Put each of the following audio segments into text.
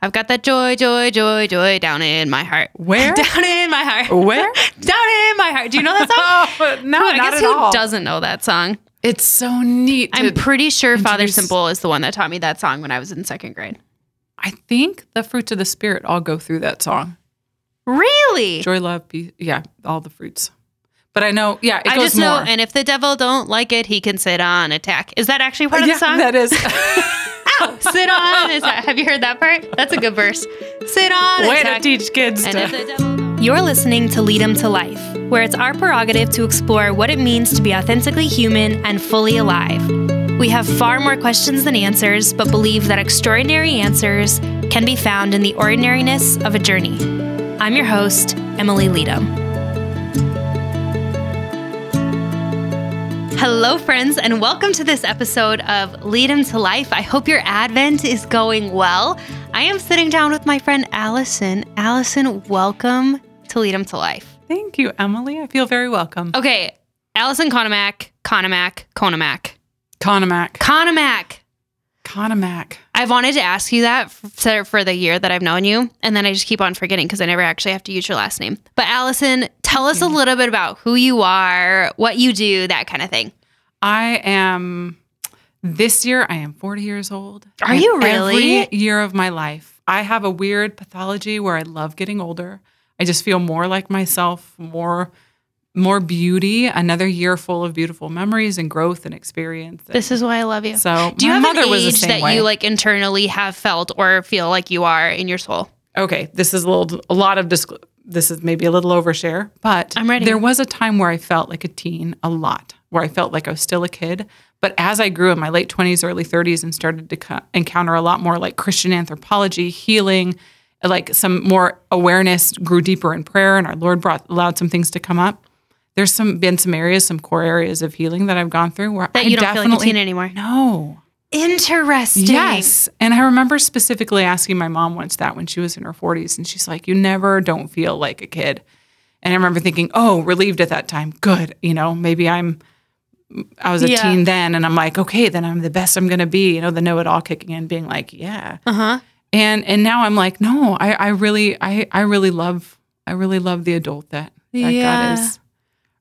I've got that joy, joy, joy, joy down in my heart. Where? Down in my heart. Where? down in my heart. Do you know that song? Oh, no, I guess who all. doesn't know that song? It's so neat. I'm pretty sure Father Simple is the one that taught me that song when I was in second grade. I think the fruits of the spirit all go through that song. Really? Joy, love, peace. Yeah, all the fruits. But I know, yeah, it I just know, more. and if the devil don't like it, he can sit on attack. Is that actually part uh, of yeah, the song? that is. sit on. Is that, have you heard that part? That's a good verse. Sit on. Way to teach kids to. You're listening to Lead 'em to Life, where it's our prerogative to explore what it means to be authentically human and fully alive. We have far more questions than answers, but believe that extraordinary answers can be found in the ordinariness of a journey. I'm your host, Emily Leadham. Hello, friends, and welcome to this episode of Lead 'em to Life. I hope your Advent is going well. I am sitting down with my friend Allison. Allison, welcome to Lead Him to Life. Thank you, Emily. I feel very welcome. Okay, Allison Conomac, Conomac, Conomac, Conomac. Conomac. Conomac. I've wanted to ask you that for, for the year that I've known you, and then I just keep on forgetting because I never actually have to use your last name. But Allison, tell us a little bit about who you are, what you do, that kind of thing. I am, this year, I am 40 years old. Are And you really? Every year of my life. I have a weird pathology where I love getting older. I just feel more like myself, more more beauty, another year full of beautiful memories and growth and experience. This is why I love you. so Do you have an age that way. you like internally have felt or feel like you are in your soul? okay, this is a little, a lot of disc- this is maybe a little overshare, but I'm ready. There was a time where I felt like a teen a lot, where I felt like I was still a kid. But as I grew in my late 20s, early 30s, and started to co- encounter a lot more like Christian anthropology, healing, like some more awareness, grew deeper in prayer, and our Lord brought allowed some things to come up. There's some been some areas, some core areas of healing that I've gone through where That I you don't feel definitely like a teen anymore. no. Interesting. Yes. And I remember specifically asking my mom once that when she was in her 40s, and she's like, You never don't feel like a kid. And I remember thinking, Oh, relieved at that time. Good. You know, maybe I'm, I was a Yeah. teen then, and I'm like, Okay, then I'm the best I'm going to be. You know, the know it all kicking in, being like, Yeah. Uh huh. And, and now I'm like, No, I, I really, I, I really love, I really love the adult that, that Yeah. God is,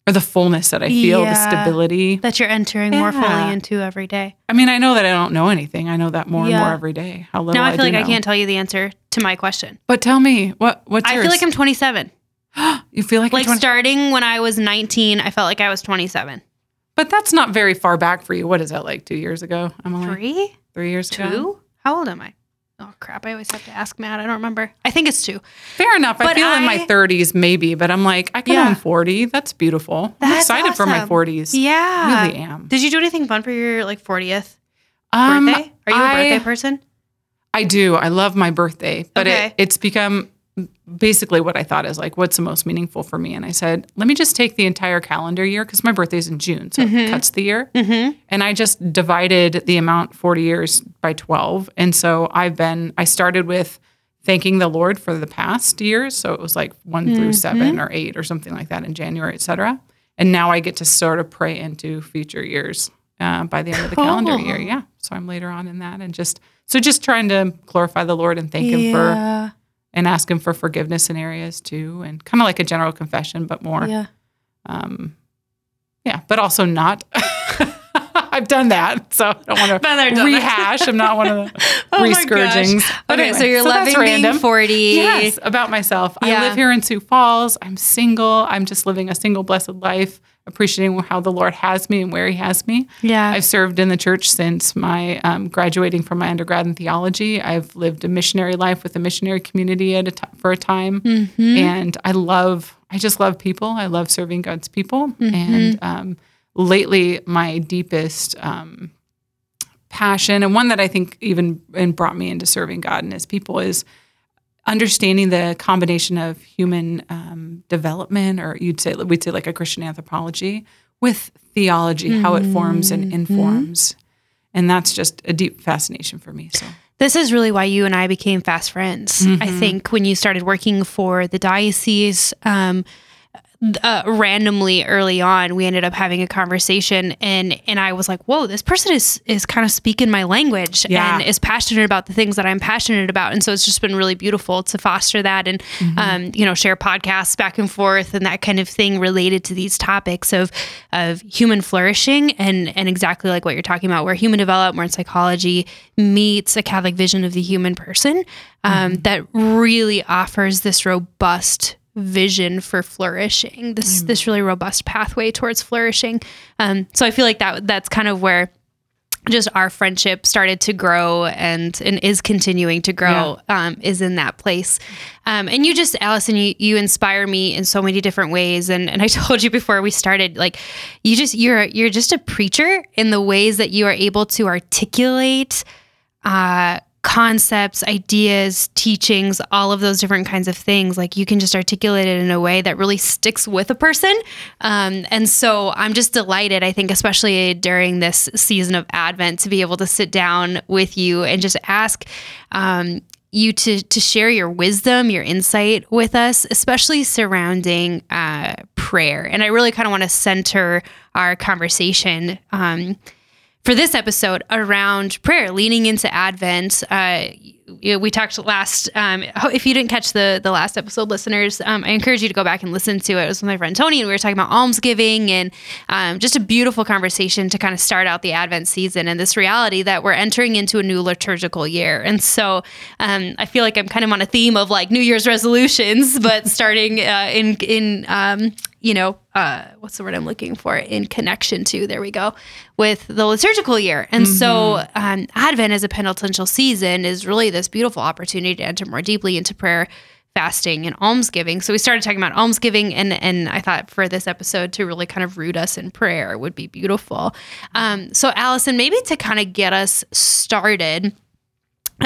or the fullness that I feel, the stability. That you're entering more fully into every day. I mean, I know that I don't know anything. I know that more and more every day. How little Now I feel do like I can't tell you the answer to my question. But tell me, what what's I yours? feel like I'm 27. you feel like, Like you're 20 starting when I was 19, I felt like I was 27. but that's not very far back for you. What is that like? Two years ago, Emily? Three? Three years ago. Two? How old am I? Oh crap! I always have to ask Matt. I don't remember. I think it's two. Fair enough. I But feel in my 30s maybe, but I'm like I can Yeah. own 40. That's beautiful. I'm That's excited for my 40s. Yeah. really am. Did you do anything fun for your like 40th Um, birthday? Are you a I- birthday person? I do. I love my birthday, but Okay. it, it's become basically what I thought is like, what's the most meaningful for me? And I said, let me just take the entire calendar year because my birthday's in June, so it cuts the year. Mm-hmm. And I just divided the amount 40 years by 12. And so I've been, I started with thanking the Lord for the past years. So it was like one through seven or eight or something like that in January, et cetera. And now I get to sort of pray into future years uh, by the end of the calendar year. Yeah. So I'm later on in that and just, so just trying to glorify the Lord and thank Him for, and ask Him for forgiveness in areas too. And kind of like a general confession, but more, yeah. um, yeah, but also not. I've done that, so I don't want to that. rehash. I'm not one of the Oh rescourgings. Okay, anyway, so you're that's loving being random. 40. Yes, about myself. Yeah. I live here in Sioux Falls. I'm single. I'm just living a single blessed life, appreciating how the Lord has me and where He has me. Yeah. I've served in the church since my um, graduating from my undergrad in theology. I've lived a missionary life with a missionary community at a t- for a time, Mm-hmm. and I love. I just love people. I love serving God's people, Mm-hmm. and um, lately, my deepest um, passion and one that I think even and brought me into serving God and His people is understanding the combination of human um, development, or you'd say we'd say like a Christian anthropology with theology, how it forms and informs, and that's just a deep fascination for me. So This is really why you and I became fast friends. I think when you started working for the diocese, um, uh, randomly early on, we ended up having a conversation, and and I was like, "Whoa, this person is is kind of speaking my language Yeah. and is passionate about the things that I'm passionate about." And so it's just been really beautiful to foster that and um, you know share podcasts back and forth and that kind of thing related to these topics of of human flourishing and and exactly like what you're talking about, where human development and psychology meets a Catholic vision of the human person um, that really offers this robust vision for flourishing this this really robust pathway towards flourishing. Um, so i feel like that that's kind of where just our friendship started to grow and and is continuing to grow um, is in that place. Um, and you just allison you, you inspire me in so many different ways. And and i told you before we started like you just you're you're just a preacher in the ways that you are able to articulate uh, concepts, ideas, teachings, all of those different kinds of things. Like you can just articulate it in a way that really sticks with a person. Um, and so I'm just delighted, I think, especially during this season of Advent, to be able to sit down with you and just ask. Um, you to to share your wisdom, your insight with us, especially surrounding uh, prayer. And I really kind of want to center our conversation um, for this episode around prayer, leaning into Advent. Uh, we talked last. Um, if you didn't catch the the last episode, listeners, um, I encourage you to go back and listen to it. It was with my friend Tony, and we were talking about almsgiving and um, just a beautiful conversation to kind of start out the Advent season and this reality that we're entering into a new liturgical year. And so um, I feel like I'm kind of on a theme of like New Year's resolutions, but starting uh, in in um, you know, uh, what's the word I'm looking for? In connection to, there we go, with the liturgical year. And so, um, Advent as a penitential season is really this beautiful opportunity to enter more deeply into prayer, fasting, and almsgiving. So we started talking about almsgiving, and and I thought for this episode to really kind of root us in prayer would be beautiful. Um, so Allison, maybe to kind of get us started,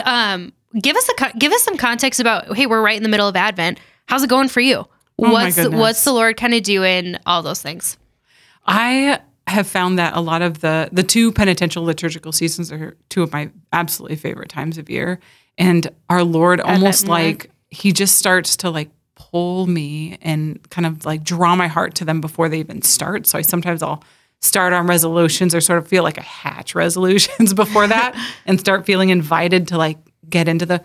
um, give us a give us some context about hey, we're right in the middle of Advent. How's it going for you? Oh what's what's the Lord kind of doing? All those things. I have found that a lot of the the two penitential liturgical seasons are two of my absolutely favorite times of year, and our Lord almost like he just starts to like pull me and kind of like draw my heart to them before they even start. So I sometimes I'll start on resolutions or sort of feel like I hatch resolutions before that and start feeling invited to like get into the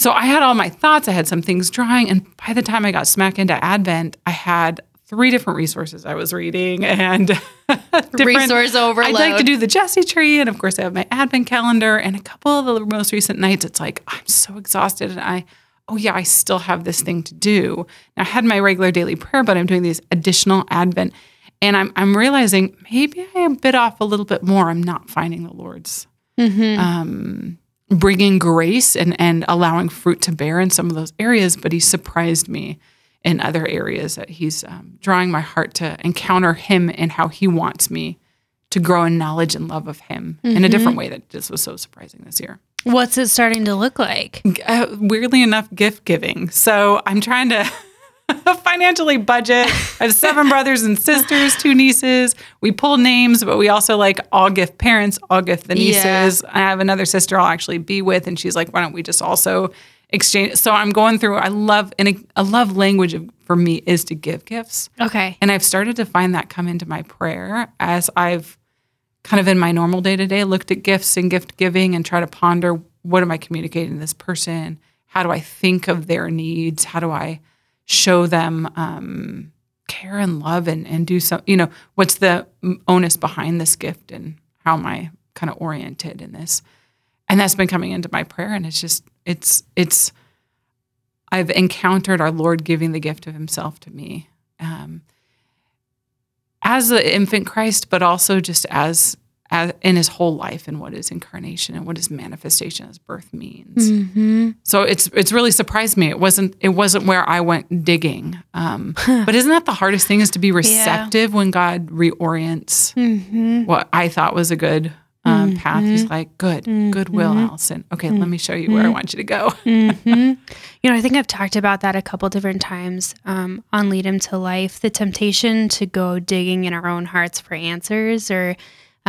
so I had all my thoughts. I had some things drawing, and by the time I got smack into Advent, I had three different resources I was reading and Resource overload. I'd like to do the Jesse tree, and of course I have my Advent calendar. And a couple of the most recent nights, it's like I'm so exhausted, and I, oh yeah, I still have this thing to do. Now, I had my regular daily prayer, but I'm doing these additional Advent, and I'm I'm realizing maybe I am bit off a little bit more. I'm not finding the Lord's um, bringing grace and, and allowing fruit to bear in some of those areas, but he surprised me in other areas that he's um, drawing my heart to encounter him and how he wants me to grow in knowledge and love of him in a different way that just was so surprising this year. What's it starting to look like? Uh, weirdly enough, gift giving. So I'm trying to financially budget. I have seven brothers and sisters, two nieces. We pull names, but we also like all gift parents, all gift the Yeah. nieces. I have another sister I'll actually be with, and she's like, why don't we just also exchange? So I'm going through. I love and a, a love language of, for me is to give gifts. Okay. And I've started to find that come into my prayer as I've kind of in my normal day to day looked at gifts and gift giving and try to ponder what am I communicating to this person? How do I think of their needs? How do I show them um, care and love and, and do some, you know, what's the onus behind this gift and how am I kind of oriented in this? And that's been coming into my prayer. And it's just, it's, it's, I've encountered our Lord giving the gift of Himself to me um, as the infant Christ, but also just as, as in His whole life and what His incarnation and what His manifestation as birth means. Mm-hmm. So it's it's really surprised me. It wasn't it wasn't where I went digging. Um, but isn't that the hardest thing? Is to be receptive when God reorients Mm-hmm. what I thought was a good um, path. He's like, good, goodwill, Allison. Okay, let me show you where I want you to go. You know, I think I've talked about that a couple different times um, on Lead Him to Life. The temptation to go digging in our own hearts for answers, or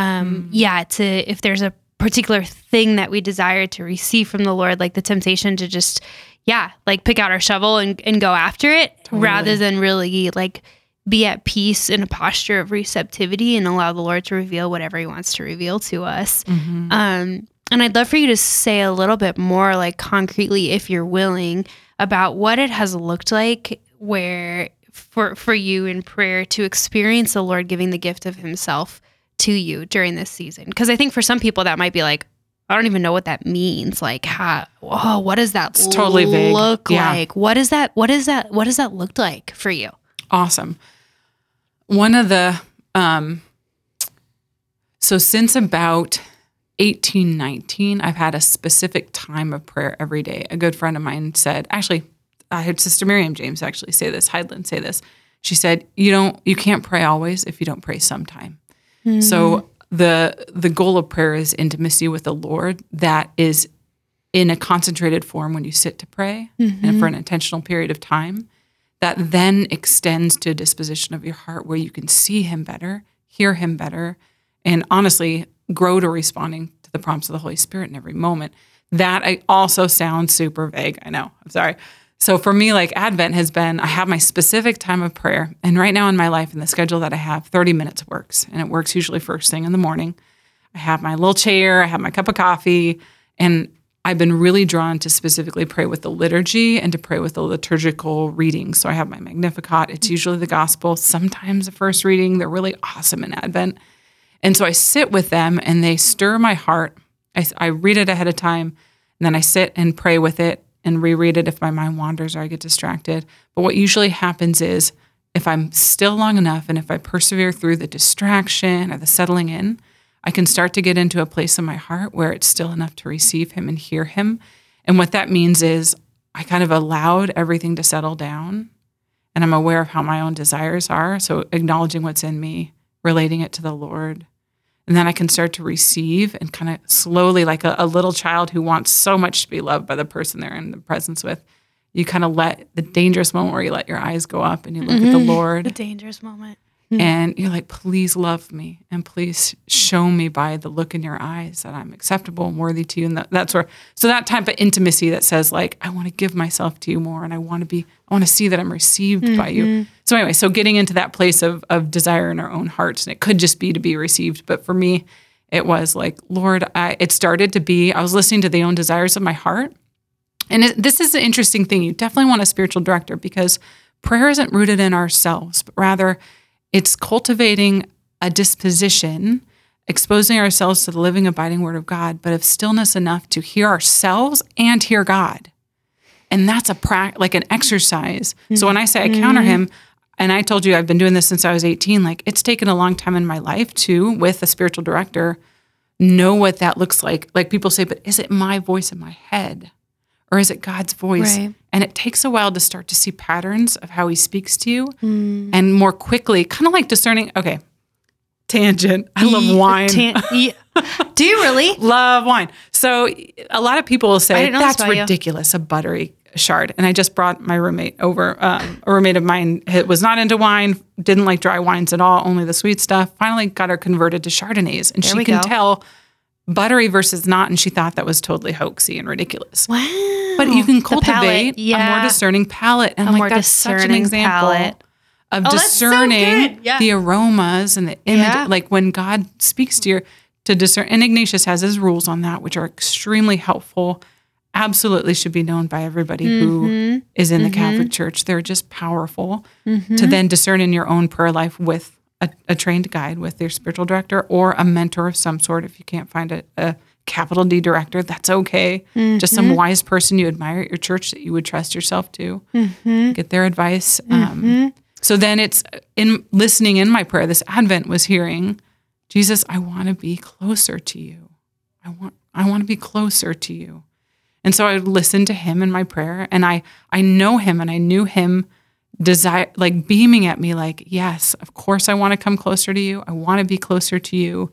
um, yeah, to if there's a particular thing that we desire to receive from the Lord, like the temptation to just yeah, like pick out our shovel and, and go after it, rather than really like be at peace in a posture of receptivity and allow the Lord to reveal whatever He wants to reveal to us. Mm-hmm. Um, and I'd love for you to say a little bit more, like concretely, if you're willing, about what it has looked like where for for you in prayer to experience the Lord giving the gift of Himself to you during this season. Because I think for some people that might be like, I don't even know what that means. Like, how, oh, what does that It's totally vague. look Yeah. like? What is that? What is that? What does that look like for you? Awesome. One of the um so since about 18, 19, I've had a specific time of prayer every day. A good friend of mine said, actually, I had Sister Miriam James actually say this, Heidland say this. She said, You don't you can't pray always if you don't pray sometime. So hmm. the the goal of prayer is intimacy with the Lord that is in a concentrated form when you sit to pray and for an mm-hmm. intentional period of time that then extends to a disposition of your heart where you can see him better, hear him better, and honestly grow to responding to the prompts of the Holy Spirit in every moment. That I also sounds super vague. I know. I'm sorry. So for me, like Advent has been, I have my specific time of prayer. And right now in my life, in the schedule that I have, 30 minutes works. And it works usually first thing in the morning. I have my little chair, I have my cup of coffee, and I've been really drawn to specifically pray with the liturgy and to pray with the liturgical readings. So I have my Magnificat. It's usually the gospel, sometimes the first reading. They're really awesome in Advent. And so I sit with them and they stir my heart. I, I read it ahead of time, and then I sit and pray with it and reread it if my mind wanders or I get distracted. But what usually happens is if I'm still long enough and if I persevere through the distraction or the settling in, I can start to get into a place in my heart where it's still enough to receive Him and hear Him. And what that means is I kind of allowed everything to settle down and I'm aware of how my own desires are. So acknowledging what's in me, relating it to the Lord. And then I can start to receive and kind of slowly, like a, a little child who wants so much to be loved by the person they're in the presence with, you kind of let the dangerous moment where you let your eyes go up and you look at the mm-hmm. Lord The dangerous moment. Hmm. and you're like, please love me and please show me by the look in your eyes that I'm acceptable and worthy to you. And that, that's where, so that type of intimacy that says, like, I want to give myself to you more and I want to be, I want to see that I'm received by you. Mm-hmm. So, anyway, so getting into that place of, of desire in our own hearts, and it could just be to be received. But for me, it was like, Lord, I, it started to be, I was listening to the own desires of my heart. And it, this is an interesting thing. You definitely want a spiritual director because prayer isn't rooted in ourselves, but rather it's cultivating a disposition, exposing ourselves to the living, abiding word of God, but of stillness enough to hear ourselves and hear God. And that's a pra- like an exercise. So when I say I counter mm-hmm. him, and I told you I've been doing this since I was 18, like it's taken a long time in my life to, with a spiritual director, know what that looks like. Like people say, but is it my voice in my head? Or is it God's voice? Right. And it takes a while to start to see patterns of how he speaks to you and more quickly, kind of like discerning, okay, tangent. I love wine. Tan- yeah. Do you really? love wine. So a lot of people will say didn't know this that's about you." ridiculous, a buttery Chard. And I just brought my roommate over. Um, a roommate of mine who was not into wine, didn't like dry wines at all, only the sweet stuff. Finally got her converted to Chardonnays, and There she can go. tell buttery versus not, and she thought that was totally hoaxy and ridiculous. Wow. But you can cultivate palate, a more discerning palate, and A like more that's such an example palate. of Oh, that's so discerning. Yeah. the aromas and the image. Yeah. Like when God speaks to you to discern, and Ignatius has his rules on that, which are extremely helpful. Absolutely should be known by everybody who Mm-hmm. is in the Catholic Church. They're just powerful to then discern in your own prayer life with a, a trained guide, with your spiritual director or a mentor of some sort. If you can't find a, a capital D director, that's okay. Just some mm-hmm. wise person you admire at your church that you would trust yourself to. Mm-hmm. Get their advice. Um, mm-hmm. so then it's uh, in listening in my prayer this Advent was hearing, Jesus, I want to be closer to you. I want I want to be closer to you. And so I listened to him in my prayer and I I know him and I knew him desire like beaming at me like, yes, of course I want to come closer to you. I want to be closer to you.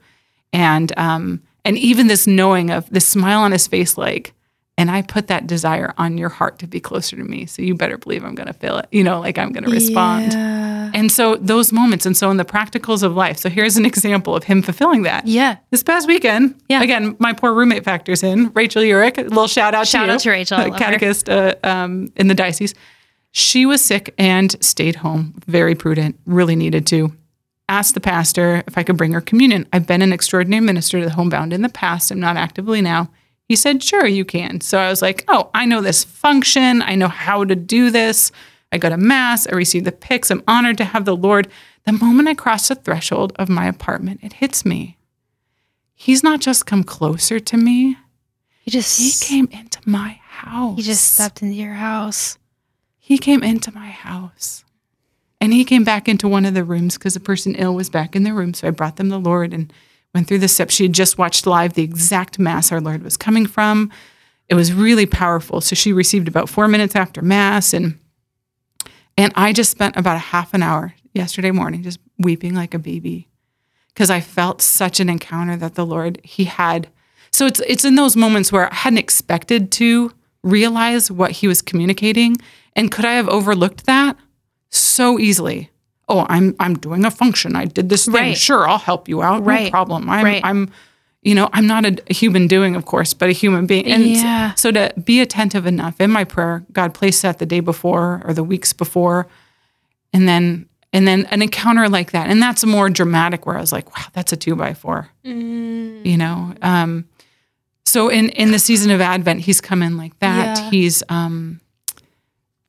And um and even this knowing of this smile on his face like and I put that desire on your heart to be closer to me. So you better believe I'm going to feel it. You know, like I'm going to respond. Yeah. And so those moments, and so in the practicals of life. So here's an example of him fulfilling that. Yeah. This past weekend, Yeah. again, my poor roommate factors in. Rachel Urich, a little shout out Shout to you. out to Rachel. I love her. catechist uh, um, in the diocese. She was sick and stayed home, very prudent, really needed to. Asked the pastor if I could bring her communion. I've been an extraordinary minister to the homebound in the past. I'm not actively now. He said, Sure, you can. So I was like, Oh, I know this function. I know how to do this. I go to Mass. I receive the pyx. I'm honored to have the Lord. The moment I cross the threshold of my apartment, it hits me. He's not just come closer to me, He just he came into my house. he just stepped into your house. He came into my house. And he came back into one of the rooms because a person ill was back in the room. So I brought them the Lord and went through the steps. She had just watched live the exact Mass our Lord was coming from. It was really powerful. So she received about four minutes after Mass. And and I just spent about a half an hour yesterday morning just weeping like a baby because I felt such an encounter that the Lord He had. So it's it's in those moments where I hadn't expected to realize what He was communicating, and could I have overlooked that so easily? Oh, I'm I'm doing a function. I did this thing. Right. Sure, I'll help you out. Right. No problem. I'm Right. I'm you know, I'm not a, human doing, of course, but a human being. And Yeah. so to be attentive enough in my prayer, God placed that the day before or the weeks before, and then and then an encounter like that, and that's more dramatic. Where I was like, wow, that's a two by four, you know. Um, so in in the season of Advent, He's come in like that. Yeah. He's um,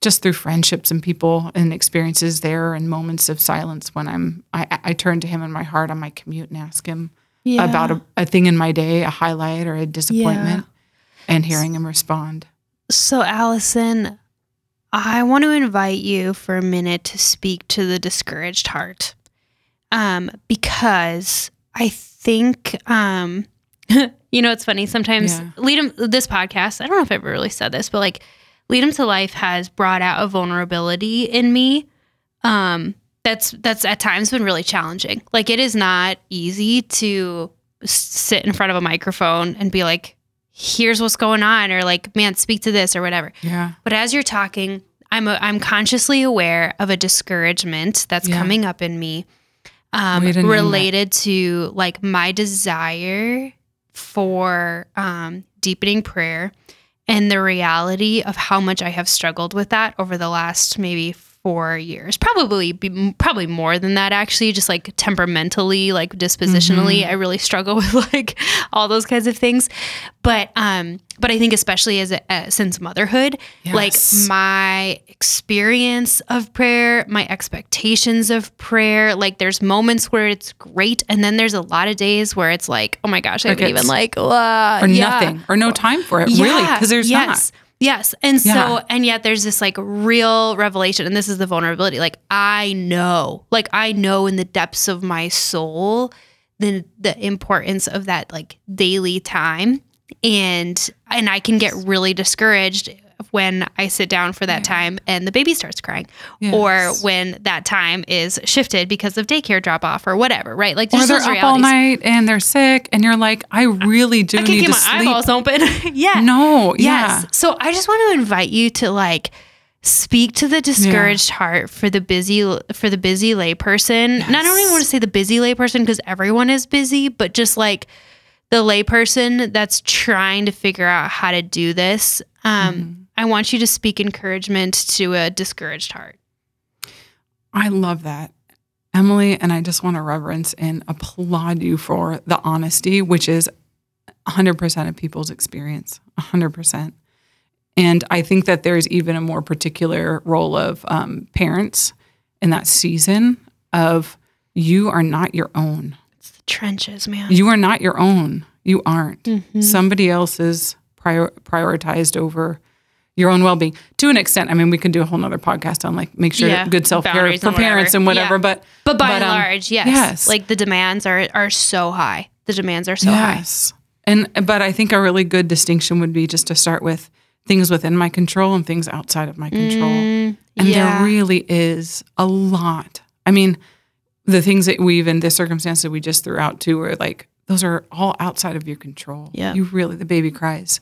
just through friendships and people and experiences there, and moments of silence when I'm I, I- turn to Him in my heart on my commute and ask Him Yeah. about a, a thing in my day, a highlight or a disappointment, and hearing him respond. So, Allison, I want to invite you for a minute to speak to the discouraged heart. Um, because I think, um, you know, it's funny. Sometimes Yeah. lead 'em this podcast, I don't know if I've ever really said this, but like lead 'em to life has brought out a vulnerability in me. Um, that's, that's at times been really challenging. Like it is not easy to sit in front of a microphone and be like, here's what's going on or like man speak to this or whatever Yeah. but as you're talking i'm a, i'm consciously aware of a discouragement that's Yeah. coming up in me um, Way to name related to like my desire for um, deepening prayer and the reality of how much i have struggled with that over the last maybe four years probably be, probably more than that actually just like temperamentally like dispositionally Mm-hmm. i really struggle with like all those kinds of things but um but i think especially as a, uh, since motherhood like my experience of prayer my expectations of prayer like there's moments where it's great and then there's a lot of days where it's like oh my gosh i haven't even like uh, Or yeah. nothing, or no time for it, really, because there's yes. not. Yes. And so, and yet there's this like real revelation, and this is the vulnerability. Like, I know, like, I know in the depths of my soul the, the importance of that like daily time. And, and I can get really discouraged when I sit down for that time and the baby starts crying, or when that time is shifted because of daycare drop off or whatever, right? Like, Or they're up all night and they're sick, and you're like, I really do I need keep to my sleep. eyeballs open. yeah. No, Yes. yeah. So I just want to invite you to like speak to the discouraged heart for the busy for the busy layperson. And I don't even want to say the busy layperson because everyone is busy, but just like the layperson that's trying to figure out how to do this. Um, Mm-hmm. I want you to speak encouragement to a discouraged heart. I love that. Emily, and I just want to reverence and applaud you for the honesty, which is 100% of people's experience, 100%. And I think that there's even a more particular role of um, parents in that season of you are not your own. It's the trenches, man. You are not your own. You aren't. Mm-hmm. Somebody else is prior- prioritized over your own well-being to an extent. I mean, we could do a whole nother podcast on like make sure Yeah, good self-care for parents and whatever. Yeah. But But by and um, large, yes. yes. Like the demands are are so high. The demands are so high. yes, and but I think a really good distinction would be just to start with things within my control and things outside of my control. Mm, And yeah. there really is a lot. I mean, the things that we even the circumstances we just threw out too are like those are all outside of your control. Yeah. You really the baby cries.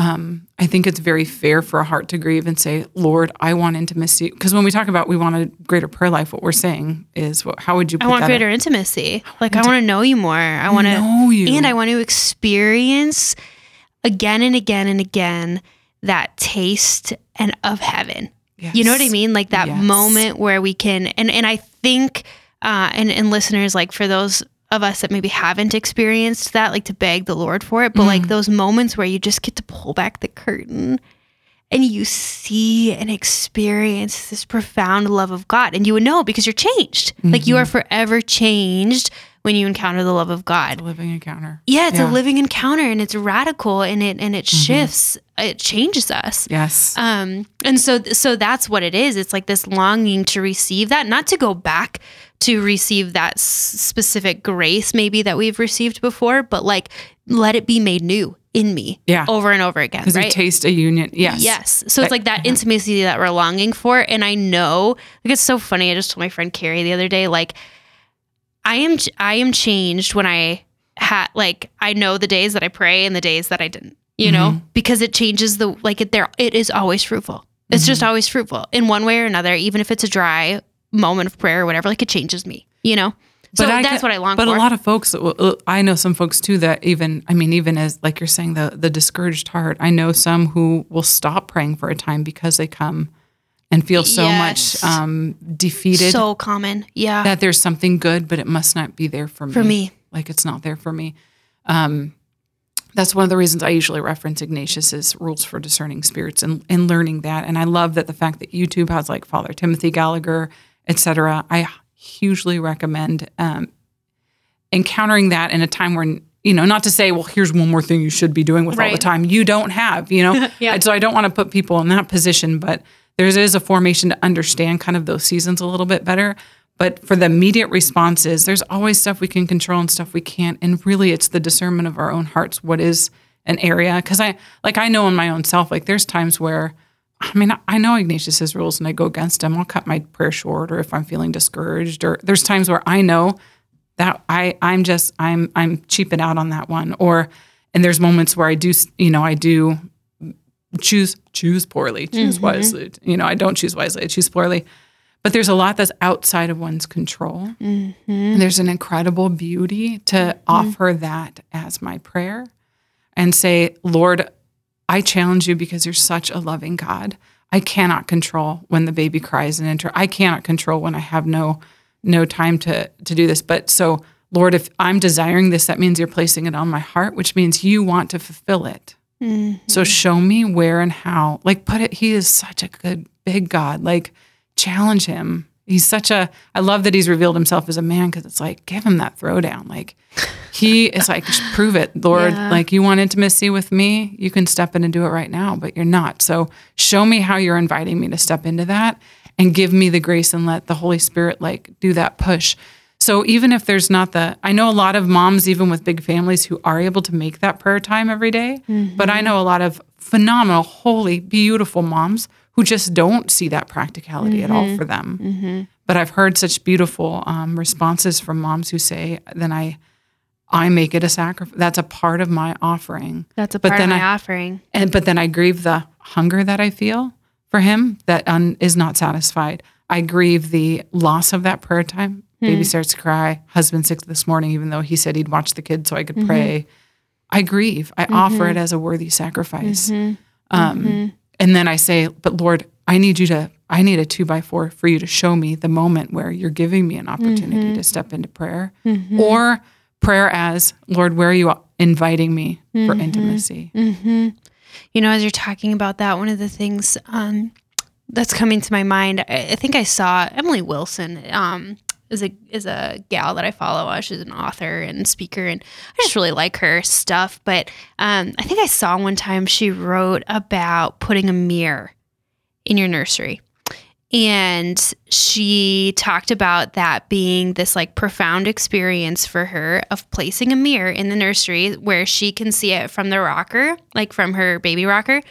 Um, I think it's very fair for a heart to grieve and say, Lord, I want intimacy. Because when we talk about we want a greater prayer life, what we're saying is, what, how would you? Put I want greater intimacy. Like I want to know you more. I want to know you. and I want to experience again and again and again that taste and of heaven. You know what I mean? Like that Yes. moment where we can and and I think uh and and listeners like for those of us that maybe haven't experienced that like to beg the Lord for it, but Mm. like those moments where you just get to pull back the curtain and you see and experience this profound love of God and you would know because you're changed. Like you are Mm-hmm. forever changed when you encounter the love of God. A living encounter. Yeah, it's Yeah. Mm-hmm. a living encounter and it's radical and it and it shifts. It changes us. Yes. Um, and so so that's what it is. It's like this longing to receive that, not to go back to receive that s- specific grace maybe that we've received before, but like let it be made new in me Yeah. over and over again. Because Right. taste a union. Yes. Yes. So it's like that intimacy that we're longing for. And I know, like, it's so funny. I just told my friend Carrie the other day, like, I am, I am changed when I had, like, I know the days that I pray and the days that I didn't, you know, mm-hmm. because it changes the, like, it there, it is always fruitful. It's just mm-hmm. always fruitful in one way or another, even if it's a dry moment of prayer or whatever, like, it changes me, you know? So I that's what I long but for. But a lot of folks, uh, I know some folks too that even, I mean, even as like you're saying, the the discouraged heart. I know some who will stop praying for a time because they come and feel so Yes. much um, defeated so common. Yeah. that there's something good, but it must not be there for me. For me. like it's not there for me. Um, that's one of the reasons I usually reference Ignatius's rules for discerning spirits and, and learning that. And I love that the fact that YouTube has like Father Timothy Gallagher, etc. I hugely recommend um, encountering that in a time where you know, not to say, well, here's one more thing you should be doing with all the time. You don't have, you know. Yeah. And so I don't want to put people in that position, but there is a formation to understand kind of those seasons a little bit better. But for the immediate responses, there's always stuff we can control and stuff we can't. And really, it's the discernment of our own hearts. What is an area? Because I, like, I know in my own self, like, there's times where, I mean, I know Ignatius's rules and I go against them. I'll cut my prayer short, or if I'm feeling discouraged, or there's times where I know that I, I'm just, I'm, I'm cheaping out on that one. Or, and there's moments where I do, you know, I do choose choose poorly, choose mm-hmm. wisely. You know, I don't choose wisely. I choose poorly. But there's a lot that's outside of one's control. And there's an incredible beauty to mm-hmm. offer that as my prayer and say, Lord, I challenge you because you're such a loving God. I cannot control when the baby cries and enter. I cannot control when I have no no time to to do this. But so, Lord, if I'm desiring this, that means you're placing it on my heart, which means you want to fulfill it. Mm-hmm. So show me where and how. Like put it, he is such a good big God. Like challenge him. He's such a I love that he's revealed himself as a man because it's like give him that throwdown. Like he is like just prove it, Lord. Yeah. Like you want intimacy with me, you can step in and do it right now, but you're not. So show me how you're inviting me to step into that and give me the grace and let the Holy Spirit like do that push. So even if there's not the, I know a lot of moms, even with big families, who are able to make that prayer time every day, But I mm-hmm. know a lot of phenomenal, holy, beautiful moms who just don't see that practicality at all mm-hmm. for them. Mm-hmm. But I've heard such beautiful um, responses from moms who say, "Then I, I make it a sacrifice. That's a part of my offering." That's a But part then of my I- offering. And but then I grieve the hunger that I feel for him that un, is not satisfied. I grieve the loss of that prayer time. Baby hmm. starts to cry. Husband sick this morning, even though he said he'd watch the kids so I could mm-hmm. pray. I grieve. I mm-hmm. offer it as a worthy sacrifice. Mm-hmm. Um, And then I say, but Lord, I need you to. I need a two by four for you to show me the moment where you're giving me an opportunity to step into prayer, or prayer as Lord, where are you inviting me for intimacy? You know, as you're talking about that, one of the things um, that's coming to my mind, I, I think I saw Emily Wilson um, is a is a gal that I follow. Uh, She's an author and speaker, and I just really like her stuff. But um, I think I saw one time she wrote about putting a mirror in your nursery. And she talked about that being this like profound experience for her of placing a mirror in the nursery where she can see it from the rocker, like from her baby rocker,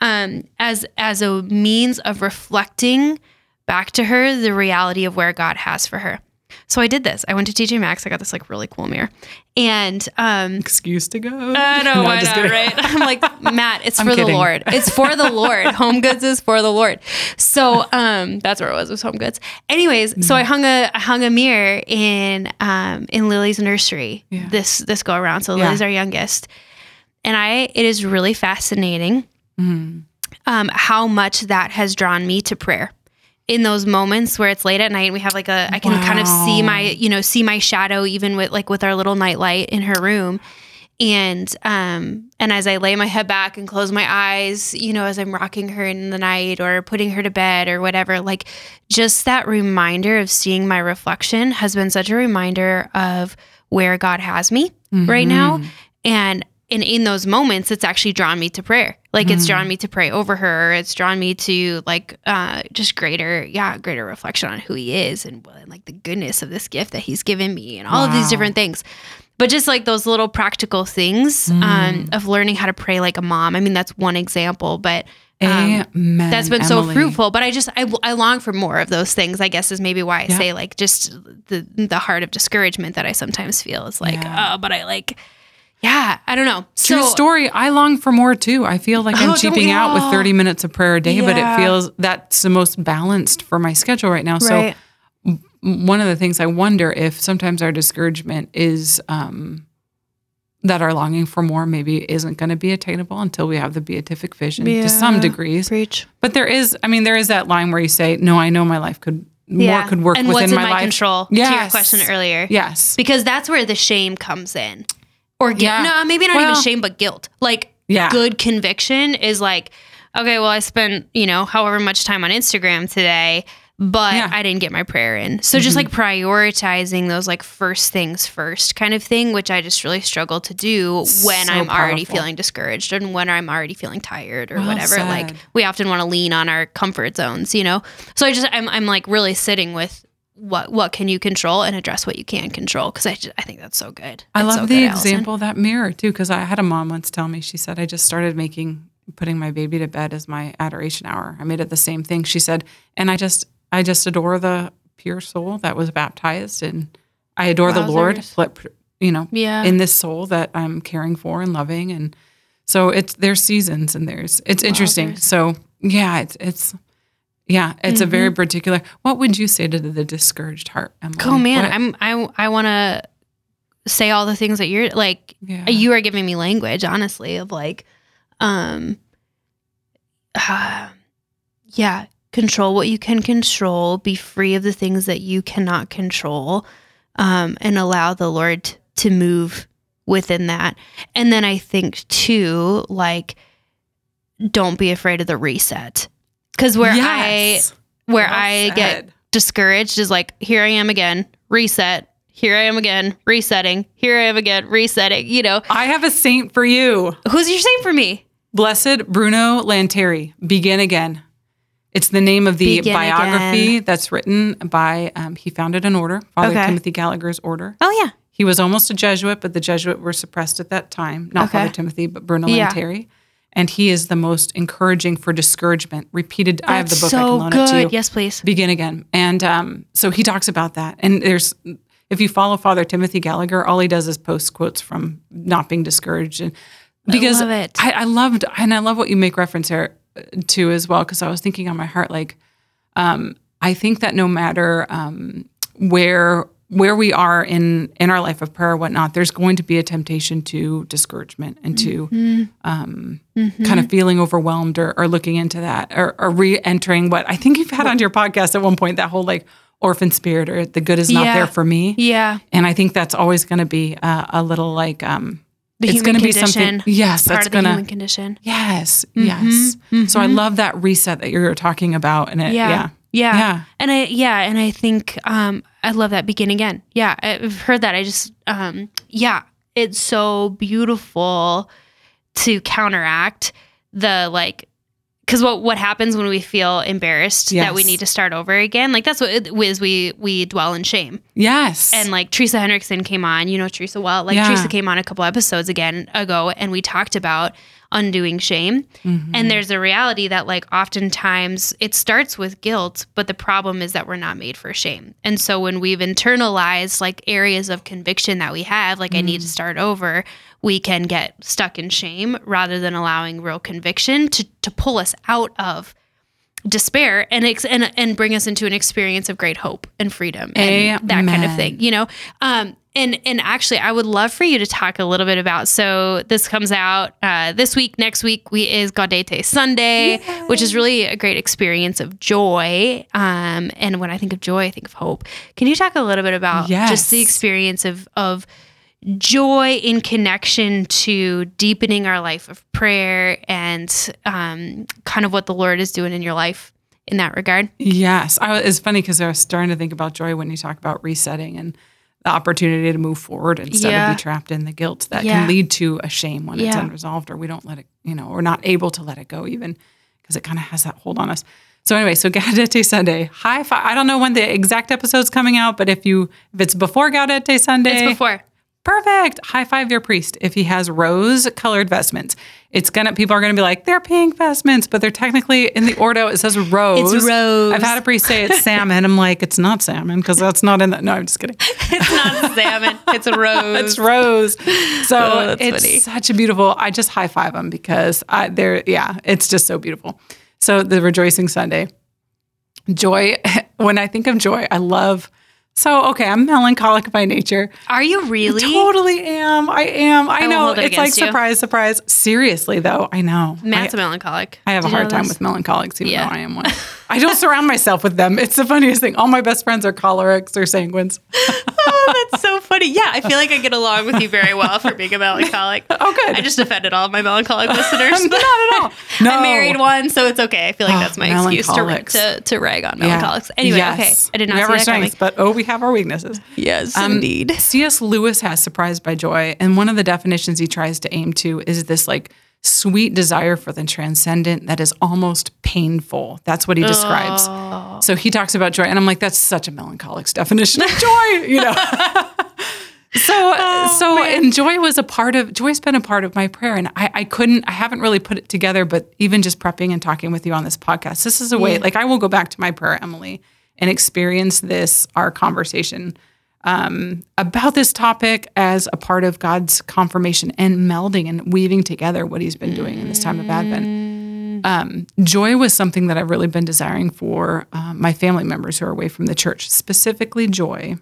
um, as as a means of reflecting back to her the reality of where God has for her. So I did this. I went to TJ Maxx. I got this like really cool mirror, and um, Excuse to go. I know no, why not, kidding. right? I'm like, Matt, it's for kidding. the Lord. It's for the Lord. Home Goods is for the Lord. So um, that's where it was. It was Home Goods. Anyways, so I hung a I hung a mirror in um in Lily's nursery Yeah. this this go around. So Yeah. Lily's our youngest, and I it is really fascinating. Mm. um, how much that has drawn me to prayer in those moments where it's late at night and we have like a I can kind of see my you know see my shadow even with like with our little night light in her room. And um and as I lay my head back and close my eyes you know as I'm rocking her in the night or putting her to bed or whatever like just that reminder of seeing my reflection has been such a reminder of where God has me right now. And and in those moments it's actually drawn me to prayer. Like it's drawn me to pray over her. It's drawn me to like uh just greater yeah greater reflection on who he is and, and like the goodness of this gift that he's given me and all of these different things. But just like those little practical things um of learning how to pray like a mom. I mean that's one example but um, Amen. that's been so fruitful. But i just I, I long for more of those things i guess is maybe why i Yeah. say like just the the heart of discouragement that i sometimes feel is like Yeah. oh but i like yeah i don't know True so story. I long for more too. I feel like Oh, I'm don't cheaping we out with 30 minutes of prayer a day, but it feels that's the most balanced for my schedule right now. right So one of the things I wonder if sometimes our discouragement is um, that our longing for more maybe isn't going to be attainable until we have the beatific vision to some Yeah. degrees. preach But there is, I mean, there is that line where you say, "No, I know my life could yeah more could work and within what's in my, my, life." control to your question earlier Yes. because that's where the shame comes in or guilt Yeah. no maybe not Well- even shame but guilt like Yeah. good conviction is like okay well i spent you know however much time on instagram today but Yeah. Mm-hmm. i didn't get my prayer in so just like prioritizing those like first things first kind of thing which i just really struggle to do when So i'm already feeling discouraged and when i'm already feeling tired or Well whatever like we often want to lean on our comfort zones you know so i just i'm, I'm like really sitting with what what can you control and address what you can control because I, I think that's so good I love so the good, example that mirror too, because I had a mom once tell me, she said, I just started making putting my baby to bed as my adoration hour. I made it the same thing. She said, and I just I just adore the pure soul that was baptized and I adore the Lord, Wowzers. you know, Yeah. in this soul that I'm caring for and loving. And so it's there's seasons and there's it's interesting. So yeah, it's it's yeah, it's a Mm-hmm. very particular. What would you say to the, discouraged heart? Emily? Oh man, What- I'm I I want to say all the things that you're like. Yeah. You are giving me language, honestly, of like, um, yeah, control what you can control, be free of the things that you cannot control, um, and allow the Lord t- to move within that. And then I think too, like, don't be afraid of the reset, because where Yes. I where Well I get discouraged is like, here I am again, reset. Here I am again, resetting. Here I am again, resetting. You know, I have a saint for you. who's your saint for me? Blessed Bruno Lanteri, Begin Again. It's the name of the Begin biography that's written by, um, he founded an order, Father Okay. Timothy Gallagher's order. Oh yeah, He was almost a Jesuit, but the Jesuit were suppressed at that time. Not Okay. Father Timothy, but Bruno Yeah. Lanteri. And he is the most encouraging for discouragement. Repeated, I have the book, I can loan good. it to you. Yes, please. Begin Again. And um, so he talks about that. And there's, if you follow Father Timothy Gallagher, all he does is post quotes from not being discouraged. And because love it. I, I loved, and I love what you make reference here uh, to as well, because I was thinking on my heart, like, um, I think that no matter um, where where we are in in our life of prayer or whatnot, there's going to be a temptation to discouragement and to Mm-hmm. um, kind of feeling overwhelmed or, or looking into that or, or re-entering what I think you've had on your podcast at one point that whole like orphan spirit or the good is not Yeah. there for me. Yeah, And I think that's always going to be a, a little like um, the it's going to be something. Yes, part that's going to human condition. Yes, yes. So I love that reset that you're talking about, and it, Yeah. yeah, Yeah. Yeah. And I yeah, and I think um I love that begin again. Yeah, I've heard that. I just um yeah, it's so beautiful to counteract the like because what what happens when we feel embarrassed that we need to start over again? Like that's what it is. We we dwell in shame. yes, And like Teresa Hendrickson came on, you know Teresa well. Like Yeah. Teresa came on a couple episodes again ago, and we talked about undoing shame. Mm-hmm. And there's a reality that like oftentimes it starts with guilt, but the problem is that we're not made for shame. And so when we've internalized like areas of conviction that we have, like I need Mm. to start over, we can get stuck in shame rather than allowing real conviction to to pull us out of despair and, ex- and and bring us into an experience of great hope and freedom and that kind of thing you know? Um and and actually i would love for you to talk a little bit about so this comes out uh, this week next week we is gaudete sunday which is really a great experience of joy um and when i think of joy i think of hope. Can you talk a little bit about just the experience of of joy in connection to deepening our life of prayer and um, kind of what the Lord is doing in your life in that regard. Yes, I, it's funny because I was starting to think about joy when you talk about resetting and the opportunity to move forward instead Yeah. of be trapped in the guilt that Yeah. can lead to a shame when it's unresolved or we don't let it, you know, we're not able to let it go even because it kind of has that hold on us. So anyway, so Gaudete Sunday, high five. I don't know when the exact episode's coming out, but if you if it's before Gaudete Sunday, It's before. Perfect. High five your priest if he has rose colored vestments. It's gonna people are gonna be like, they're pink vestments, but they're technically in the ordo, it says rose. It's rose. I've had a priest say it's salmon. I'm like, it's not salmon because that's not in that. No, I'm just kidding. It's not salmon. It's a rose. It's rose. So Oh, it's funny. such a beautiful. I just high five them because I they're yeah, it's just so beautiful. So the rejoicing Sunday, joy. When I think of joy, I love. So okay, I'm melancholic by nature. Are you really? Totally am. I am. I, will know. it It's like you. surprise, surprise. Seriously though, I know. Matt's I, a melancholic. I have a Did you hard time with melancholics, even Yeah. though I am one. I don't surround myself with them. It's the funniest thing. All my best friends are cholerics or sanguines. oh, that's so funny. Yeah, I feel like I get along with you very well for being a melancholic. Oh, good. I just offended all of my melancholic listeners. But not at all. No. I married one, so it's okay. I feel like Oh, that's my excuse to, to to rag on Yeah. melancholics. Anyway, Yes. okay. I did not we have our that coming. but oh, we have our weaknesses. Yes, Um, indeed. C.S. Lewis has surprised by joy, and one of the definitions he tries to aim to is this like sweet desire for the transcendent that is almost painful. That's what he describes. Oh. So he talks about joy, and I'm like, that's such a melancholic definition of joy, you know. so, Oh, so, and joy was a part of joy's been a part of my prayer, and I, I couldn't, I haven't really put it together, but even just prepping and talking with you on this podcast, this is a way. Like, I will go back to my prayer, Emily, and experience this our conversation um, about this topic as a part of God's confirmation and melding and weaving together what He's been doing in this time of Advent. Um, joy was something that I've really been desiring for um, my family members who are away from the church, specifically joy.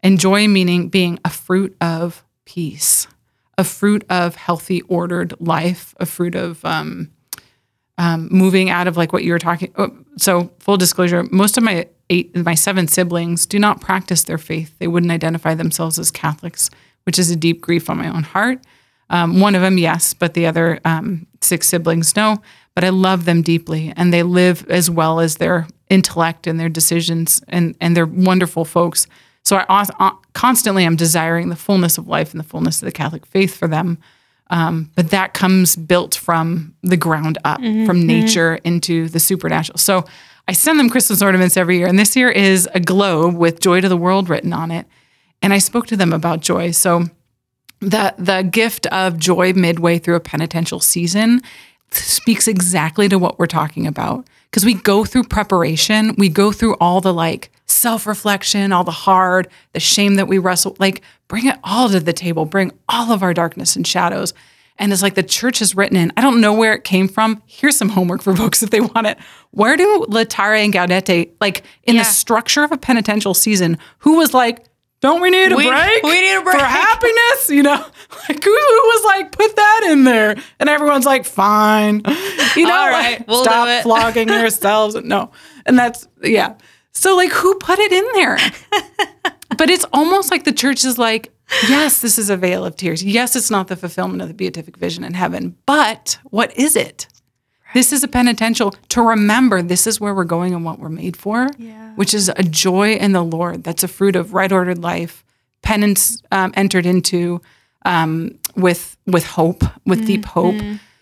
And joy meaning being a fruit of peace, a fruit of healthy, ordered life, a fruit of um, um, moving out of like what you were talking. oh, So, full disclosure: most of my eight, my seven siblings do not practice their faith. They wouldn't identify themselves as Catholics, which is a deep grief on my own heart. Um, one of them, yes, but the other um, six siblings, no. But I love them deeply, and they live as well as their intellect and their decisions, and and they're wonderful folks. So I uh, constantly am desiring the fullness of life and the fullness of the Catholic faith for them. Um, but that comes built from the ground up, from nature into the supernatural. So I send them Christmas ornaments every year, and this year is a globe with "Joy to the World" written on it. And I spoke to them about joy. So the the gift of joy midway through a penitential season speaks exactly to what we're talking about because we go through preparation we go through all the like self-reflection all the hard the shame that we wrestle like bring it all to the table bring all of our darkness and shadows and it's like the church has written in i don't know where it came from here's some homework for folks if they want it where do laetare and gaudete like in Yeah. the structure of a penitential season who was like don't we need a We- break? we need a break. for happiness. You know, like who, who was like, put that in there, and everyone's like, fine. You know, All like, right, we'll do stop flogging yourselves. No, and that's yeah. So like, who put it in there? But it's almost like the church is like, yes, this is a vale of tears. Yes, it's not the fulfillment of the beatific vision in heaven, but what is it? This is a penitential to remember this is where we're going and what we're made for, Yeah. which is a joy in the Lord. That's a fruit of right ordered life, penance um, entered into um, with with hope, with deep hope.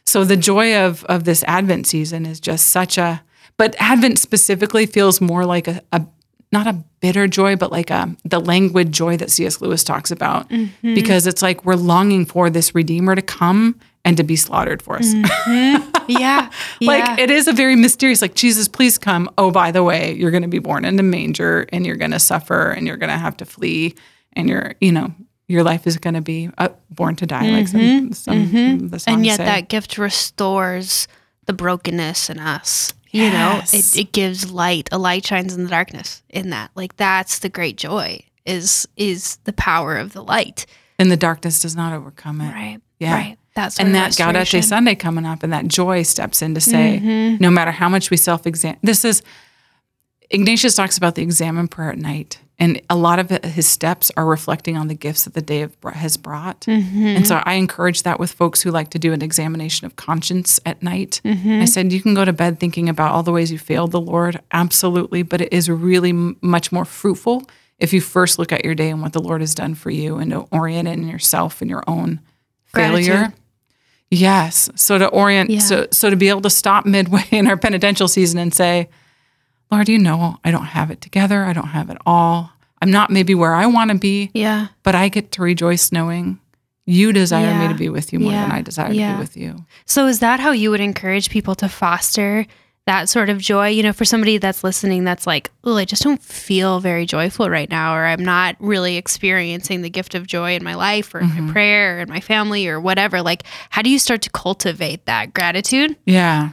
So the joy of of this Advent season is just such a. But Advent specifically feels more like a, a not a bitter joy, but like a the languid joy that C.S. Lewis talks about, mm-hmm. because it's like we're longing for this Redeemer to come and to be slaughtered for us. Mm-hmm. Yeah. Like it is a very mysterious, like, Jesus, please come. Oh, by the way, you're going to be born in a manger and you're going to suffer and you're going to have to flee and you're, you know, your life is going to be uh, born to die, like some, mm-hmm. some the songs and yet say. that gift restores the brokenness in us. You know, it, it gives light. A light shines in the darkness in that. Like that's the great joy is is the power of the light. And the darkness does not overcome it. Right. Yeah. Right. That's and that Gaudete. Sunday coming up, and that joy steps in to say, Mm-hmm. no matter how much we self Examen, this is Ignatius talks about the examine prayer at night, and a lot of his steps are reflecting on the gifts that the day has brought. Mm-hmm. And so I encourage that with folks who like to do an examination of conscience at night. Mm-hmm. I said, you can go to bed thinking about all the ways you failed the Lord, absolutely, but it is really m- much more fruitful if you first look at your day and what the Lord has done for you and to orient in yourself and your own failure. Yes. So to orient, Yeah. so so to be able to stop midway in our penitential season and say, Lord, you know, I don't have it together. I don't have it all. I'm not maybe where I want to be, Yeah. but I get to rejoice knowing you desire me to be with you more than I desire to be with you. So is that how you would encourage people to foster that sort of joy? You know, for somebody that's listening that's like, oh, I just don't feel very joyful right now, or I'm not really experiencing the gift of joy in my life or in Mm-hmm. my prayer or in my family or whatever. Like, how do you start to cultivate that gratitude? Yeah.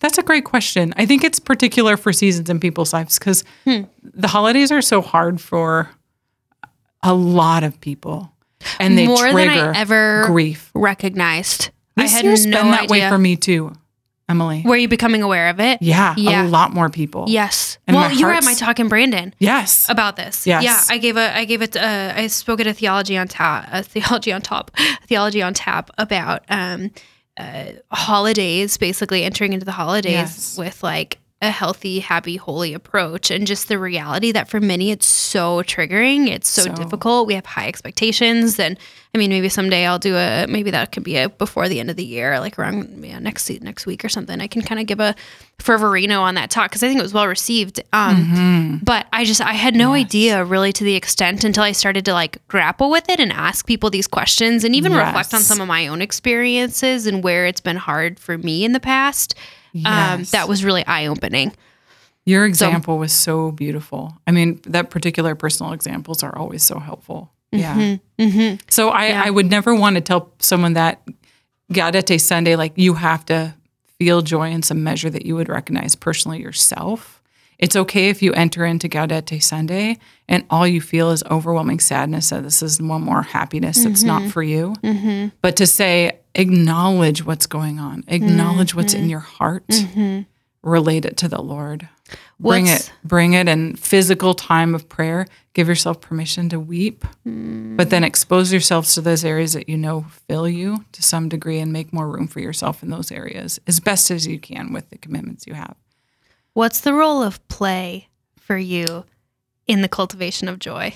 That's a great question. I think it's particular for seasons in people's lives because Hmm. the holidays are so hard for a lot of people. And they More trigger than I ever grief. recognized. This I had year's no been that idea. way for me too, Emily. Were you becoming aware of it? Yeah, Yeah. a lot more people. Yes. And well, you were at my talk in Brandon. Yes. about this. Yes. Yeah, I gave a I gave it uh, I spoke at a theology on tap a theology on top theology on tap about um uh, holidays basically entering into the holidays Yes. with like a healthy, happy, holy approach and just the reality that for many it's so triggering, it's so, So. difficult. We have high expectations and I mean maybe someday I'll do a maybe that could be a before the end of the year, like around yeah, next next week or something. I can kind of give a fervorino on that talk because I think it was well received. Um but I just I had no idea really to the extent until I started to like grapple with it and ask people these questions and even reflect on some of my own experiences and where it's been hard for me in the past. Um, that was really eye opening. Your example was so beautiful. I mean, that particular personal examples are always so helpful. Yeah. Mm-hmm. So I, I would never want to tell someone that Gaudete Sunday, like you have to feel joy in some measure that you would recognize personally yourself. It's okay if you enter into Gaudete Sunday and all you feel is overwhelming sadness that this is one more happiness that's Mm-hmm. not for you. But to say, acknowledge what's going on, acknowledge what's Mm-hmm. in your heart, relate it to the Lord. Bring it, bring it in physical time of prayer. Give yourself permission to weep, but then expose yourselves to those areas that you know fill you to some degree and make more room for yourself in those areas as best as you can with the commitments you have. What's the role of play for you in the cultivation of joy?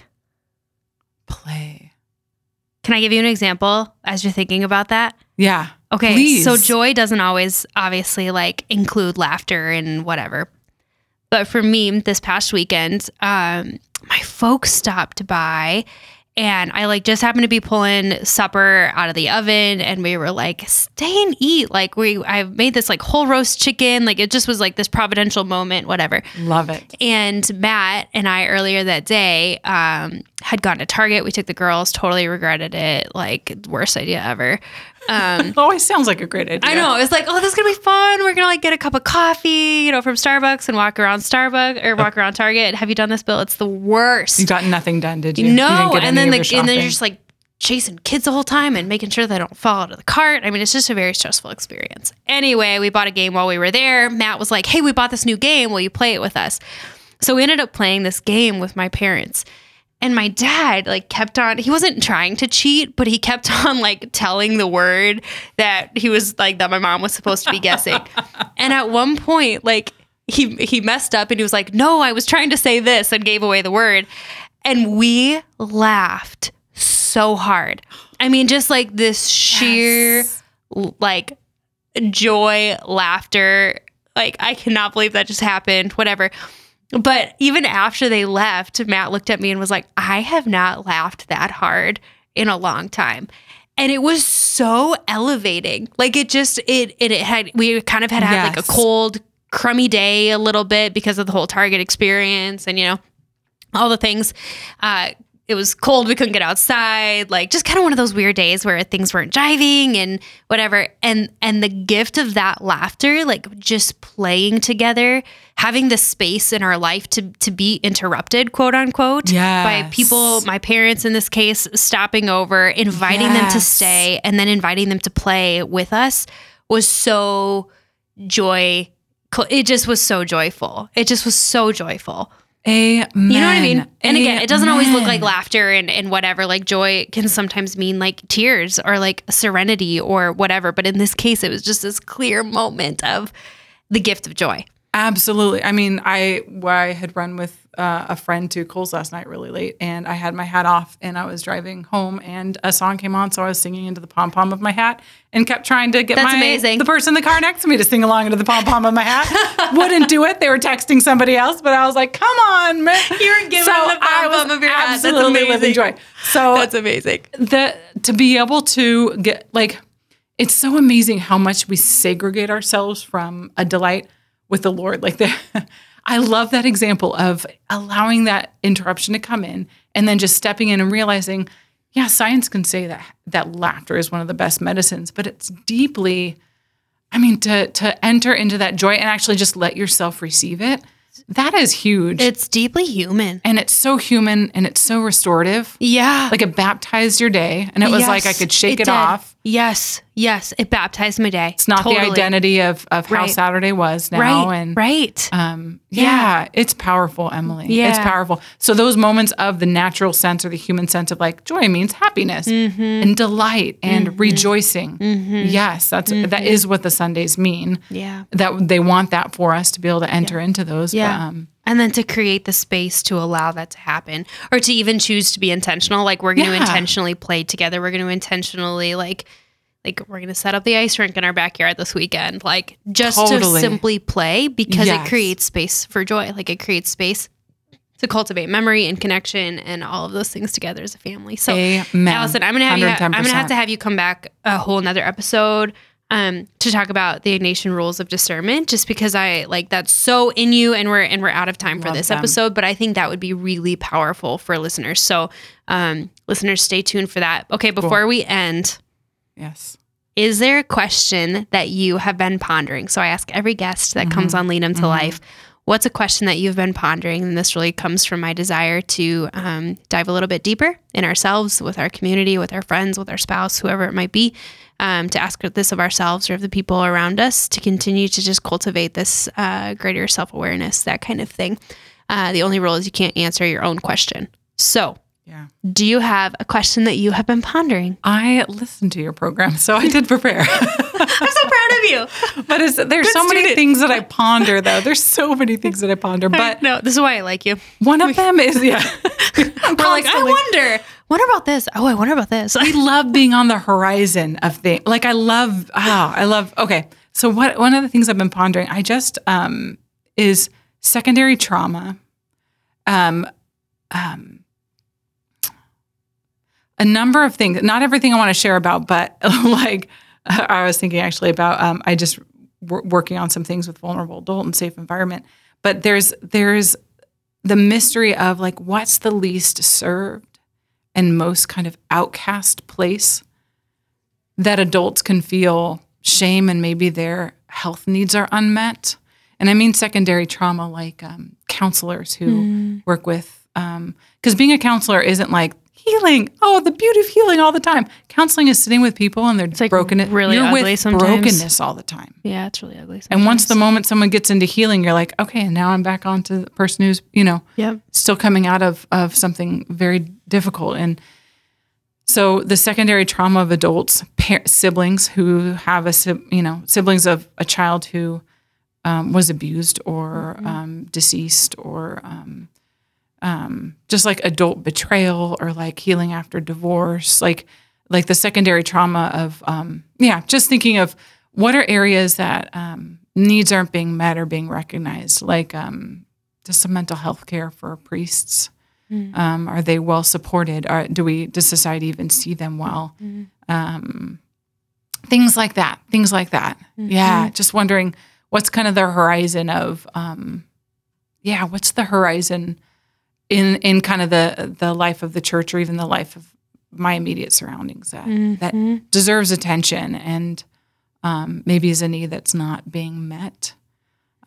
Play. Can I give you an example as you're thinking about that? Yeah. Okay, Please. so joy doesn't always obviously like include laughter and whatever. But for me, this past weekend, um, my folks stopped by and I like just happened to be pulling supper out of the oven and we were like, stay and eat. Like we I made this like whole roast chicken. Like it just was like this providential moment, whatever. Love it. And Matt and I earlier that day um, had gone to Target. We took the girls, totally regretted it. Like worst idea ever. Um, Always sounds like a great idea. I know. It's like, oh, this is gonna be fun. We're gonna like get a cup of coffee, you know, from Starbucks and walk around Starbucks or walk around Target. Have you done this, Bill? It's the worst. You got nothing done, did you? You no, didn't and then the and then you're just like chasing kids the whole time and making sure they don't fall out of the cart. I mean, it's just a very stressful experience. Anyway, we bought a game while we were there. Matt was like, "Hey, we bought this new game. Will you play it with us?" So we ended up playing this game with my parents. And my dad like kept on he wasn't trying to cheat, but he kept on like telling the word that he was like that my mom was supposed to be guessing. and at one point like he he messed up and he was like, "No, I was trying to say this," and gave away the word. And we laughed so hard. I mean, just like this sheer l- like joy, laughter. Like I cannot believe that just happened. Whatever. But even after they left, Matt looked at me and was like, I have not laughed that hard in a long time. And it was so elevating. Like it just it it, it had we kind of had had like a cold, crummy day a little bit because of the whole Target experience and you know all the things. Uh, it was cold, we couldn't get outside, like just kind of one of those weird days where things weren't jiving and whatever. And and the gift of that laughter, like just playing together, having the space in our life to to be interrupted, quote unquote, by people, my parents in this case, stopping over, inviting them to stay, and then inviting them to play with us was so joy. It just was so joyful. It just was so joyful. Amen. You know what I mean? And again, it doesn't always look like laughter and, and whatever. Like joy can sometimes mean like tears or like serenity or whatever. But in this case, it was just this clear moment of the gift of joy. Absolutely. I mean, I I had run with uh, a friend to Kohl's last night really late, and I had my hat off, and I was driving home, and a song came on, so I was singing into the pom pom of my hat, and kept trying to get That's my amazing. the person in the car next to me to sing along into the pom pom of my hat. Wouldn't do it. They were texting somebody else, but I was like, "Come on, man!" you're giving so the pom-pom of your hat. Absolutely living joy. So That's amazing. the to be able to get like it's so amazing how much we segregate ourselves from a delight with the Lord. Like the I love that example of allowing that interruption to come in and then just stepping in and realizing, yeah, science can say that that laughter is one of the best medicines, but it's deeply I mean to to enter into that joy and actually just let yourself receive it. That is huge. It's deeply human. and it's so human and it's so restorative. Yeah. Like it baptized your day and it was like I could shake it, did. off. Yes. Yes. It baptized my day. It's not the identity of, of how Right. Saturday was now. Right. And right. um, yeah, Yeah. it's powerful, Emily. Yeah, It's powerful. So those moments of the natural sense or the human sense of like joy means happiness Mm-hmm. and delight and rejoicing. Yes, that's that is what the Sundays mean. yeah. That they want that for us to be able to enter into those. Yeah. But, um, and then to create the space to allow that to happen or to even choose to be intentional. Like we're going to Yeah. intentionally play together. We're going to intentionally like, like we're going to set up the ice rink in our backyard this weekend. Like just Totally. to simply play because Yes. it creates space for joy. Like it creates space to cultivate memory and connection and all of those things together as a family. So Amen. Allison, I'm gonna have you. I'm gonna have to have you come back a whole another episode um, to talk about the Ignatian rules of discernment, just because I like that's so in you, and we're and we're out of time for Love this them. episode. But I think that would be really powerful for listeners. So, um, listeners, stay tuned for that. Okay, before we end. yes. Is there a question that you have been pondering? So I ask every guest that comes on Lead 'em to Life, what's a question that you've been pondering? And this really comes from my desire to um, dive a little bit deeper in ourselves, with our community, with our friends, with our spouse, whoever it might be, um, to ask this of ourselves or of the people around us to continue to just cultivate this uh, greater self awareness, that kind of thing. Uh, the only rule is you can't answer your own question. So, Yeah. do you have a question that you have been pondering? I listened to your program, so I did prepare. I'm so proud of you. But there's so many things that I ponder, though. There's so many things that I ponder. But no, this is why I like you. one of them is, yeah. We're like, I wonder, wonder about this. Oh, I wonder about this. I love being on the horizon of things. Like I love, ah, I love. Okay, so what? One of the things I've been pondering, I just um, is secondary trauma. Um, um, a number of things. Not everything I want to share about, but like I was thinking actually about. Um, I just w- working on some things with vulnerable adult and safe environment. But there's there's the mystery of like what's the least served and most kind of outcast place that adults can feel shame and maybe their health needs are unmet. And I mean secondary trauma, like um, counselors who work with, because being a counselor isn't like healing. Oh, the beauty of healing all the time. Counseling is sitting with people and they're like broken. really you're ugly with sometimes. brokenness all the time. yeah, it's really ugly. And once the moment someone gets into healing, you're like, okay, and now I'm back on to the person who's, you know, Yep. still coming out of of something very difficult. And so the secondary trauma of adults, par- siblings who have a, you know, siblings of a child who um, was abused or um, deceased or um, um, just like adult betrayal or like healing after divorce, like like the secondary trauma of um, yeah, just thinking of what are areas that um, needs aren't being met or being recognized, like um, just some mental health care for priests. Um, are they well supported? Are, do we does society even see them well? Um, things like that. Things like that. Yeah, just wondering what's kind of the horizon of um, yeah, what's the horizon in in kind of the the life of the church or even the life of my immediate surroundings that that deserves attention and um, maybe is a need that's not being met.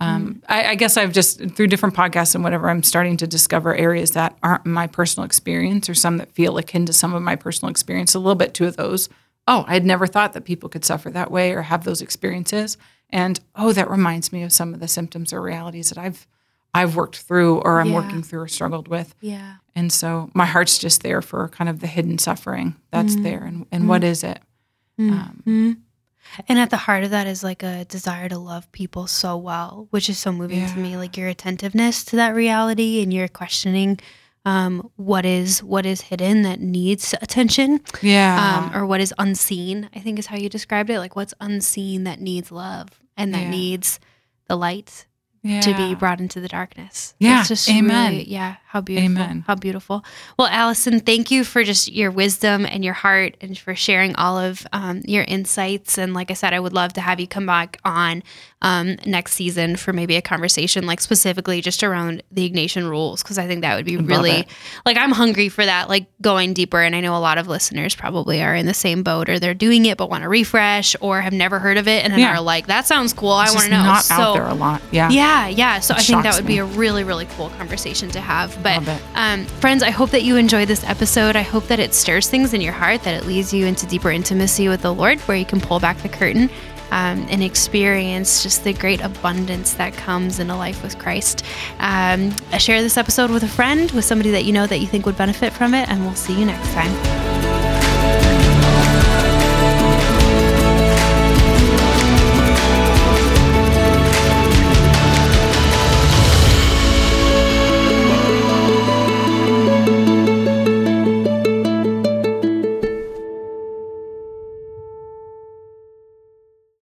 Um, I, I guess I've just through different podcasts and whatever I'm starting to discover areas that aren't my personal experience or some that feel akin to some of my personal experience. A little bit two of those. Oh, I had never thought that people could suffer that way or have those experiences. And oh, that reminds me of some of the symptoms or realities that I've I've worked through or I'm Yeah. working through or struggled with. Yeah. And so my heart's just there for kind of the hidden suffering that's there and, and what is it? Um, And at the heart of that is like a desire to love people so well, which is so moving to me. Like your attentiveness to that reality and your questioning um, what is what is hidden that needs attention, yeah. um, or what is unseen. I think is how you described it. Like what's unseen that needs love and that Yeah. needs the light yeah. to be brought into the darkness. Yeah, It's just amen. really- yeah. How beautiful. Amen. How beautiful. Well, Allison, thank you for just your wisdom and your heart and for sharing all of um, your insights. And like I said, I would love to have you come back on um, next season for maybe a conversation, like specifically just around the Ignatian rules, because I think that would be really, it. like, I'm hungry for that, like going deeper. And I know a lot of listeners probably are in the same boat or they're doing it but want to refresh or have never heard of it and then Yeah. are like, that sounds cool. I want to know. not so, out there a lot. Yeah. yeah, yeah. So I think that would be a really, really cool conversation to have. But um, friends, I hope that you enjoyed this episode. I hope that it stirs things in your heart, that it leads you into deeper intimacy with the Lord, where you can pull back the curtain um, and experience just the great abundance that comes in a life with Christ. Um, share this episode with a friend, with somebody that you know that you think would benefit from it, and we'll see you next time.